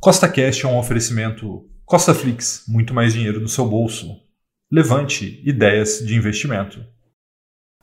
Costa Cash é um oferecimento Costa Flix, muito mais dinheiro no seu bolso. Levante ideias de investimento.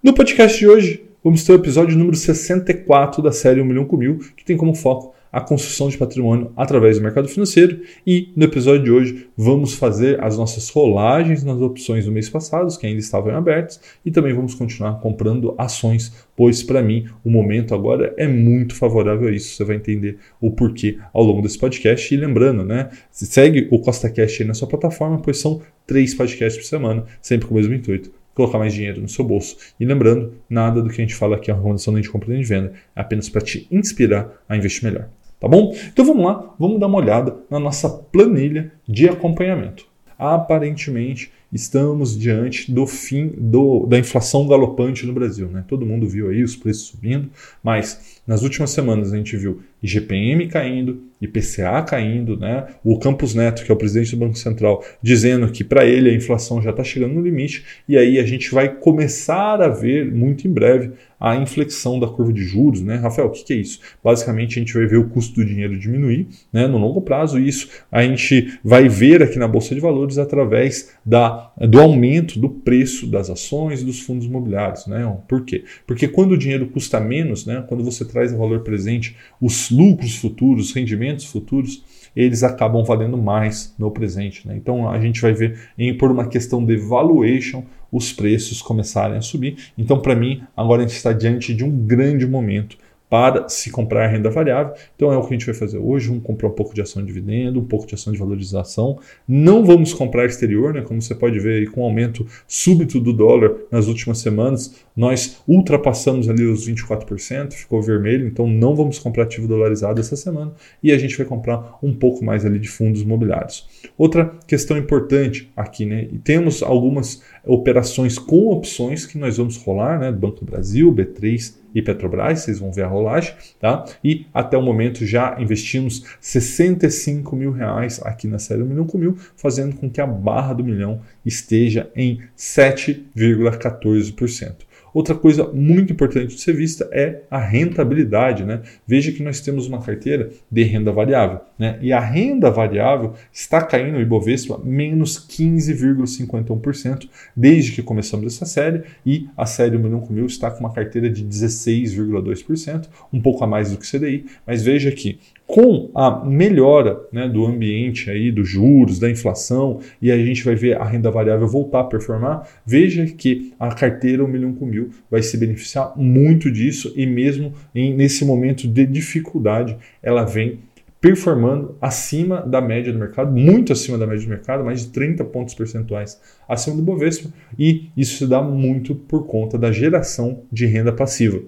No podcast de hoje, vamos ter o episódio número 64 da série 1 milhão com mil, que tem como foco a construção de patrimônio através do mercado financeiro. E no episódio de hoje vamos fazer as nossas rolagens nas opções do mês passado, que ainda estavam abertas, e também vamos continuar comprando ações, pois para mim o momento agora é muito favorável a isso. Você vai entender o porquê ao longo desse podcast. E lembrando, né? Segue o Costa Cash aí na sua plataforma, pois são três podcasts por semana, sempre com o mesmo intuito colocar mais dinheiro no seu bolso. E lembrando, nada do que a gente fala aqui é uma recomendação nem de compra nem de venda, é apenas para te inspirar a investir melhor. Tá bom? Então vamos lá, vamos dar uma olhada na nossa planilha de acompanhamento. Aparentemente, estamos diante do fim do, da inflação galopante no Brasil. Né? Todo mundo viu aí os preços subindo, mas nas últimas semanas a gente viu IGPM caindo, IPCA caindo, né? o Campos Neto, que é o presidente do Banco Central, dizendo que para ele a inflação já está chegando no limite, e aí a gente vai começar a ver muito em breve a inflexão da curva de juros, né? Rafael, o que, que, é isso? Basicamente, a gente vai ver o custo do dinheiro diminuir né, no longo prazo, e isso a gente vai ver aqui na Bolsa de Valores através da, do aumento do preço das ações e dos fundos imobiliários. Né? Por quê? Porque quando o dinheiro custa menos, né, quando você traz o valor presente, os lucros futuros, os rendimentos futuros, eles acabam valendo mais no presente. Né? Então a gente vai ver, em, por uma questão de valuation, os preços começarem a subir. Então, para mim, agora a gente está diante de um grande momento para se comprar renda variável. Então é o que a gente vai fazer hoje. Vamos comprar um pouco de ação de dividendo, um pouco de ação de valorização. Não vamos comprar exterior, né? Como você pode ver aí, com o aumento súbito do dólar nas últimas semanas, nós ultrapassamos ali os 24%, ficou vermelho, então não vamos comprar ativo dolarizado essa semana e a gente vai comprar um pouco mais ali de fundos imobiliários. Outra questão importante aqui, né? E temos algumas operações com opções que nós vamos rolar, né? Banco do Brasil, B3 e Petrobras, vocês vão ver a rolagem, tá? E até o momento já investimos 65 mil reais aqui na série 1 milhão com mil, fazendo com que a barra do milhão esteja em 7,14%. Outra coisa muito importante de ser vista é a rentabilidade. Né? Veja que nós temos uma carteira de renda variável. Né? E a renda variável está caindo, o Ibovespa, menos 15,51% desde que começamos essa série. E a série 1 milhão com mil está com uma carteira de 16,2%, um pouco a mais do que o CDI. Mas veja que com a melhora né, do ambiente aí, dos juros, da inflação, e a gente vai ver a renda variável voltar a performar, veja que a carteira 1 milhão com mil vai se beneficiar muito disso e mesmo em, nesse momento de dificuldade, ela vem performando acima da média do mercado, muito acima da média do mercado, mais de 30 pontos percentuais acima do Bovespa, e isso se dá muito por conta da geração de renda passiva.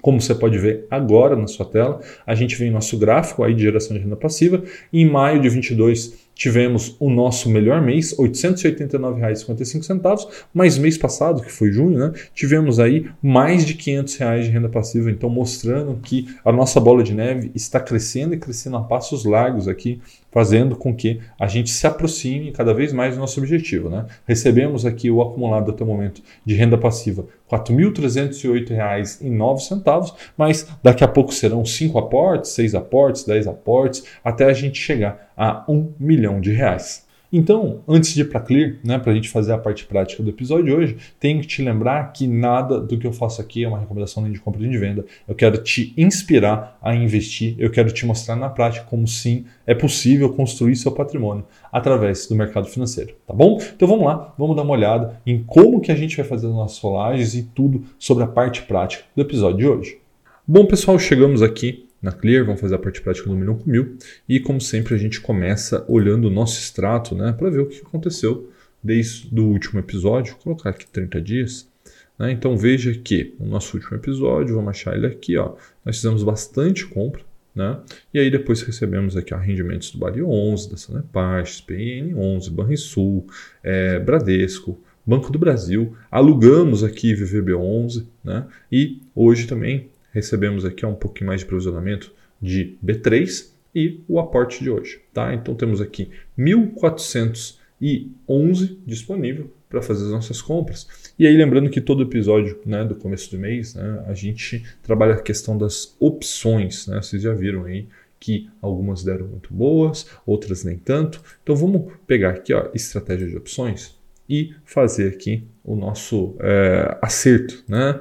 Como você pode ver agora na sua tela, a gente vem nosso gráfico aí de geração de renda passiva. Em maio de 22 tivemos o nosso melhor mês, R$ 889,55, mas mês passado, que foi junho, né, tivemos aí mais de 500 reais de renda passiva, então mostrando que a nossa bola de neve está crescendo e crescendo a passos largos aqui, fazendo com que a gente se aproxime cada vez mais do nosso objetivo. Né? Recebemos aqui o acumulado até o momento de renda passiva R$ 4.308,09, mas daqui a pouco serão 5 aportes, 6 aportes, 10 aportes, até a gente chegar a 1 milhão de reais. Então, antes de ir para Clear, né, para a gente fazer a parte prática do episódio de hoje, tenho que te lembrar que nada do que eu faço aqui é uma recomendação nem de compra nem de venda. Eu quero te inspirar a investir, eu quero te mostrar na prática como sim é possível construir seu patrimônio através do mercado financeiro, tá bom? Então vamos lá, vamos dar uma olhada em como que a gente vai fazer as nossas rolagens e tudo sobre a parte prática do episódio de hoje. Bom, pessoal, chegamos aqui na Clear, vamos fazer a parte prática no milhão com mil. E como sempre, a gente começa olhando o nosso extrato né, para ver o que aconteceu desde o último episódio. Vou colocar aqui 30 dias. Né? Então veja que o nosso último episódio, vamos achar ele aqui, ó, nós fizemos bastante compra. Né? E aí depois recebemos aqui ó, rendimentos do Bari 11, da Sanepar, PN 11, Banrisul, é, Bradesco, Banco do Brasil, alugamos aqui VVB 11, né? E hoje também recebemos aqui um pouquinho mais de provisionamento de B3 e o aporte de hoje. Tá? Então temos aqui 1.411 disponível para fazer as nossas compras. E aí lembrando que todo episódio né, do começo do mês né, a gente trabalha a questão das opções. Né? Vocês já viram aí que algumas deram muito boas, outras nem tanto. Então vamos pegar aqui, ó, estratégia de opções e fazer aqui o nosso é, acerto, né?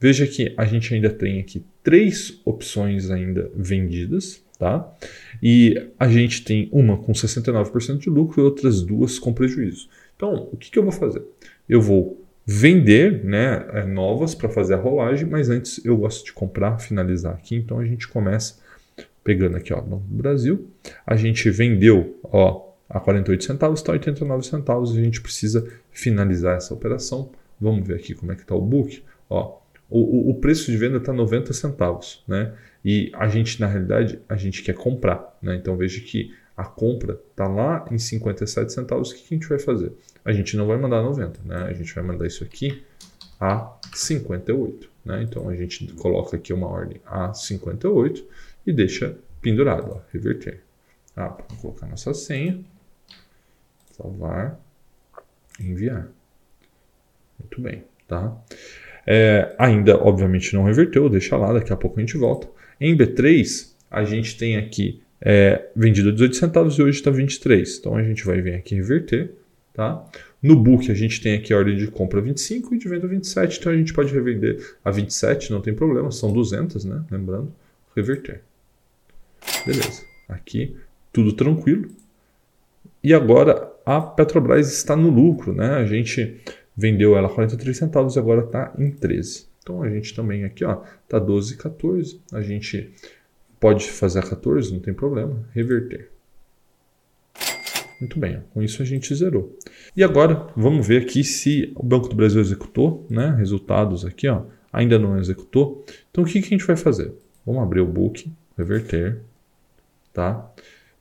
Veja que a gente ainda tem aqui três opções ainda vendidas, tá? E a gente tem uma com 69% de lucro e outras duas com prejuízo. Então, o que, que eu vou fazer? Eu vou vender né, é, novas para fazer a rolagem, mas antes eu gosto de comprar, finalizar aqui. Então a gente começa pegando aqui ó, no Brasil. A gente vendeu ó, a 48 centavos, está 89 centavos. A gente precisa finalizar essa operação. Vamos ver aqui como é que está o book. Ó, o, o preço de venda está 90 centavos, né? E a gente, na realidade, a gente quer comprar, né? Então veja que a compra está lá em 57 centavos. O que, que a gente vai fazer? A gente não vai mandar 90, né? A gente vai mandar isso aqui a 58, né? Então a gente coloca aqui uma ordem a 58 e deixa pendurado, ó, reverter. Ah, colocar nossa senha, salvar, enviar. Muito bem, tá? É, ainda, obviamente, não reverteu, deixa lá, daqui a pouco a gente volta. Em B3, a gente tem aqui é, vendido a 18 centavos e hoje está 23. Então a gente vai vir aqui reverter. Tá? No book a gente tem aqui a ordem de compra 25 e de venda 27, então a gente pode revender a 27, não tem problema, são 200, né? Lembrando, reverter. Beleza. Aqui tudo tranquilo. E agora a Petrobras está no lucro, né? A gente vendeu ela a 43 centavos e agora está em 13. Então a gente também aqui, ó, tá 12 e 14. A gente pode fazer a 14, não tem problema, reverter. Muito bem, com isso a gente zerou. E agora vamos ver aqui se o Banco do Brasil executou, né? Resultados aqui, ó, ainda não executou. Então o que, que a gente vai fazer? Vamos abrir o book, reverter, tá?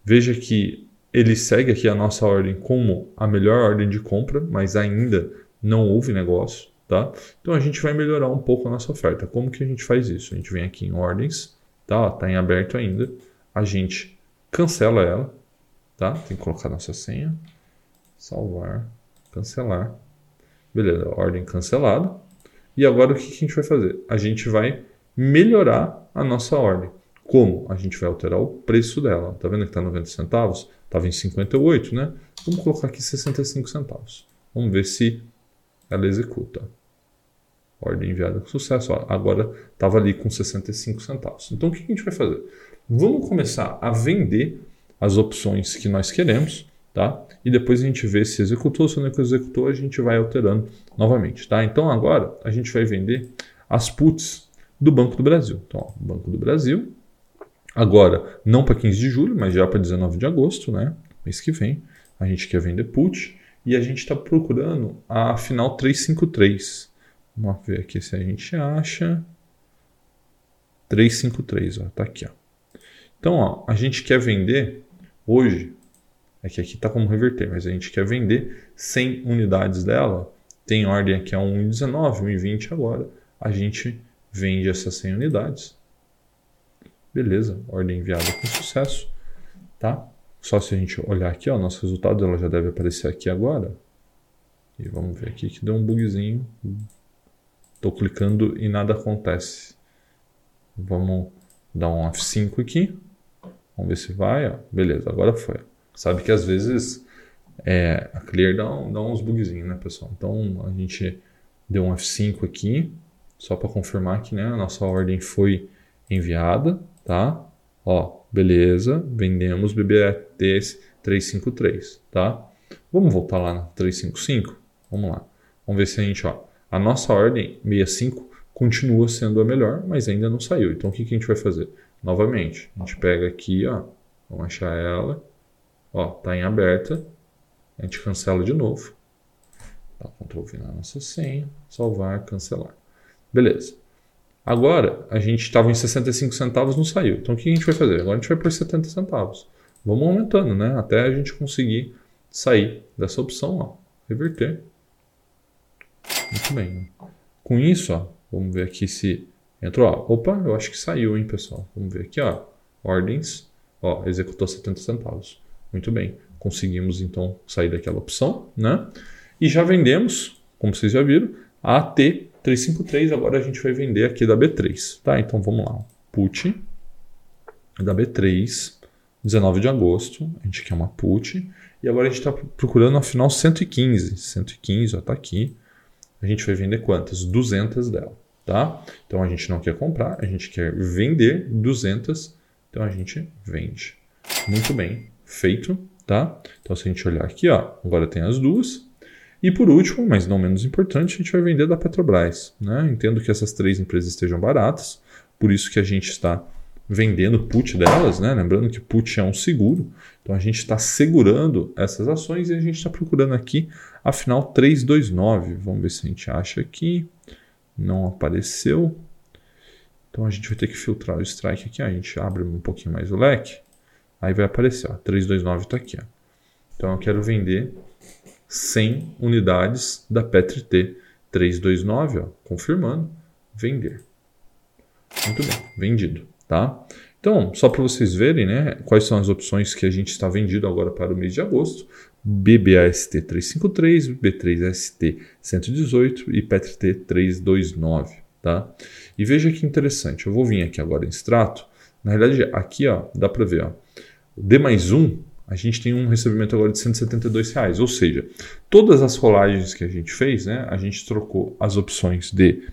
Veja que ele segue aqui a nossa ordem como a melhor ordem de compra, mas ainda não houve negócio, tá? Então a gente vai melhorar um pouco a nossa oferta. Como que a gente faz isso? A gente vem aqui em ordens, tá? Tá em aberto ainda. A gente cancela ela, tá? Tem que colocar nossa senha, salvar, cancelar. Beleza, ordem cancelada. E agora o que a gente vai fazer? A gente vai melhorar a nossa ordem. Como? A gente vai alterar o preço dela. Tá vendo que está 90 centavos? Estava em 58, né? Vamos colocar aqui 65 centavos. Vamos ver se ela executa. Ordem enviada com sucesso. Ó, agora estava ali com 65 centavos. Então o que a gente vai fazer? Vamos começar a vender as opções que nós queremos, tá? E depois a gente vê se executou, se não executou, a gente vai alterando novamente, tá? Então agora a gente vai vender as puts do Banco do Brasil. Então, ó, Banco do Brasil. Agora, não para 15 de julho, mas já para 19 de agosto, né? Mês que vem, a gente quer vender put e a gente está procurando a final 353. Vamos ver aqui se a gente acha. 353, ó, tá aqui, ó. Então, ó, a gente quer vender hoje, é que aqui está como reverter, mas a gente quer vender 100 unidades dela. Tem ordem aqui a 1,19, 1,20 agora. A gente vende essas 100 unidades. Beleza, ordem enviada com sucesso, tá? Só se a gente olhar aqui, ó, nosso resultado ela já deve aparecer aqui agora. E vamos ver aqui que deu um bugzinho. Estou clicando e nada acontece. Vamos dar um F5 aqui. Vamos ver se vai. Ó. Beleza, agora foi. Sabe que às vezes é, a Clear dá, dá uns bugzinhos, né, pessoal? Então a gente deu um F5 aqui, só para confirmar que né, a nossa ordem foi enviada, tá? Ó, beleza, vendemos BBT 353, tá? Vamos voltar lá na 355? Vamos lá. Vamos ver se a gente, ó, a nossa ordem 65 continua sendo a melhor, mas ainda não saiu. Então o que, que a gente vai fazer? Novamente, a gente pega aqui, ó, vamos achar ela, ó, tá em aberta, a gente cancela de novo. Dá Ctrl V na nossa senha, salvar, cancelar. Beleza. Agora, a gente estava em 65 centavos, não saiu. Então, o que a gente vai fazer? Agora a gente vai por 70 centavos. Vamos aumentando, né? Até a gente conseguir sair dessa opção, ó. Reverter. Muito bem. Com isso, ó, vamos ver aqui se entrou. Ó. Opa, eu acho que saiu, hein, pessoal. Vamos ver aqui, ó. Ordens. Ó, executou 70 centavos. Muito bem. Conseguimos, então, sair daquela opção, né? E já vendemos, como vocês já viram, a T 353, agora a gente vai vender aqui da B3, tá? Então vamos lá, put, da B3, 19 de agosto, a gente quer uma put, e agora a gente está procurando a final 115. 115, ó, tá aqui. A gente vai vender quantas? 200 dela, tá? Então a gente não quer comprar, a gente quer vender 200, então a gente vende. Muito bem, feito, tá? Então se a gente olhar aqui, ó, agora tem as duas. E por último, mas não menos importante, a gente vai vender da Petrobras, né? Entendo que essas três empresas estejam baratas, por isso que a gente está vendendo put delas, né? Lembrando que put é um seguro, então a gente está segurando essas ações e a gente está procurando aqui a final 329. Vamos ver se a gente acha aqui. Não apareceu. Então a gente vai ter que filtrar o strike aqui. A gente abre um pouquinho mais o leque. Aí vai aparecer, ó, 329 está aqui. Ó. Então eu quero vender 100 unidades da Petri T 329, ó, confirmando, vender. Muito bem, vendido, tá? Então, só para vocês verem, né, quais são as opções que a gente está vendido agora para o mês de agosto. BBAST 353, B3ST 118 e PETRT 329, tá? E veja que interessante, eu vou vir aqui agora em extrato. Na realidade, aqui ó, dá para ver, ó, D mais um, a gente tem um recebimento agora de 172 reais, ou seja, todas as rolagens que a gente fez, né, a gente trocou as opções de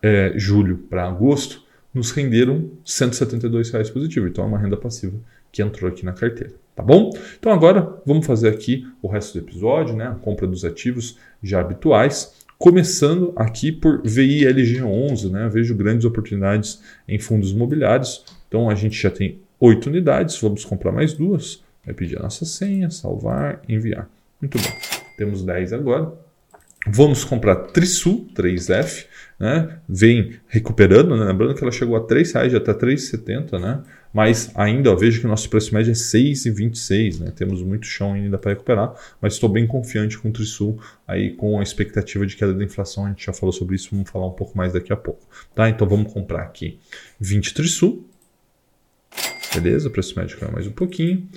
é, julho para agosto nos renderam 172 reais positivo. Então é uma renda passiva que entrou aqui na carteira, tá bom? Então agora vamos fazer aqui o resto do episódio, né? A compra dos ativos já habituais. Começando aqui por VILG11, né? Vejo grandes oportunidades em fundos imobiliários. Então a gente já tem 8 unidades, vamos comprar mais duas. Vai pedir a nossa senha, salvar, enviar. Muito bem. Temos 10 agora. Vamos comprar Trisul 3F, né? Vem recuperando, né? lembrando que ela chegou a R$ reais, já está 3,70, né? Mas ainda ó, vejo que o nosso preço médio é 6,26, né? Temos muito chão ainda para recuperar, mas estou bem confiante com o Trisul aí com a expectativa de queda da inflação, a gente já falou sobre isso, vamos falar um pouco mais daqui a pouco, tá? Então vamos comprar aqui 20 Trisul. Beleza? O preço médio caiu mais um pouquinho.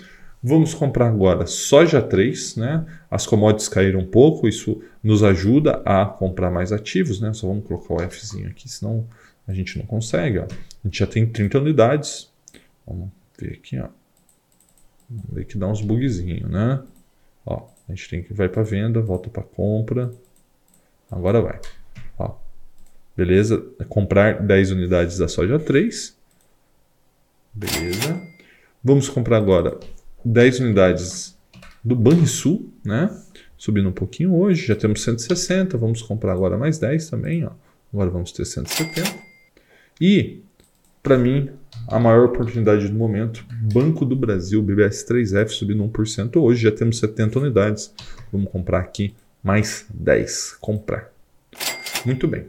Vamos comprar agora soja 3, né? As commodities caíram um pouco, isso nos ajuda a comprar mais ativos, né? Só vamos colocar o Fzinho aqui, senão a gente não consegue, ó. A gente já tem 30 unidades. Vamos ver aqui, ó. Vamos ver que dá uns bugzinhos, né? Ó, a gente tem que vai para venda, volta para compra. Agora vai. Ó. Beleza? Comprar 10 unidades da soja 3. Beleza. Vamos comprar agora 10 unidades do Banrisul, né? Subindo um pouquinho hoje, já temos 160, vamos comprar agora mais 10 também, ó. Agora vamos ter 170. E, para mim, a maior oportunidade do momento, Banco do Brasil, BBS3F subindo 1% hoje, já temos 70 unidades. Vamos comprar aqui mais 10. Comprar. Muito bem.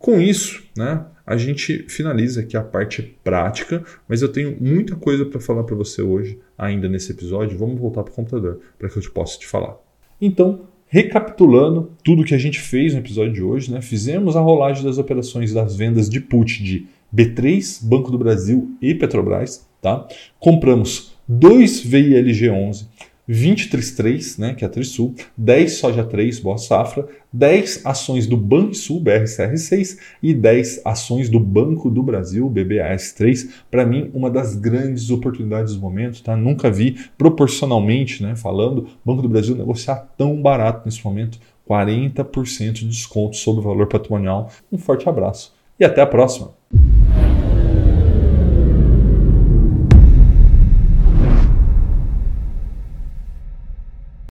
Com isso, né, a gente finaliza aqui a parte prática, mas eu tenho muita coisa para falar para você hoje, ainda nesse episódio. Vamos voltar para o computador para que eu te possa te falar. Então, recapitulando tudo que a gente fez no episódio de hoje, né, fizemos a rolagem das operações das vendas de put de B3, Banco do Brasil e Petrobras. Tá? Compramos dois VILG11 2033, né, que é a Trisul, 10 Soja 3, Boa Safra, 10 ações do Banrisul, BRCR6 e 10 ações do Banco do Brasil, BBAS3. Para mim, uma das grandes oportunidades do momento, tá? Nunca vi proporcionalmente, né, falando, Banco do Brasil negociar tão barato nesse momento, 40% de desconto sobre o valor patrimonial. Um forte abraço e até a próxima.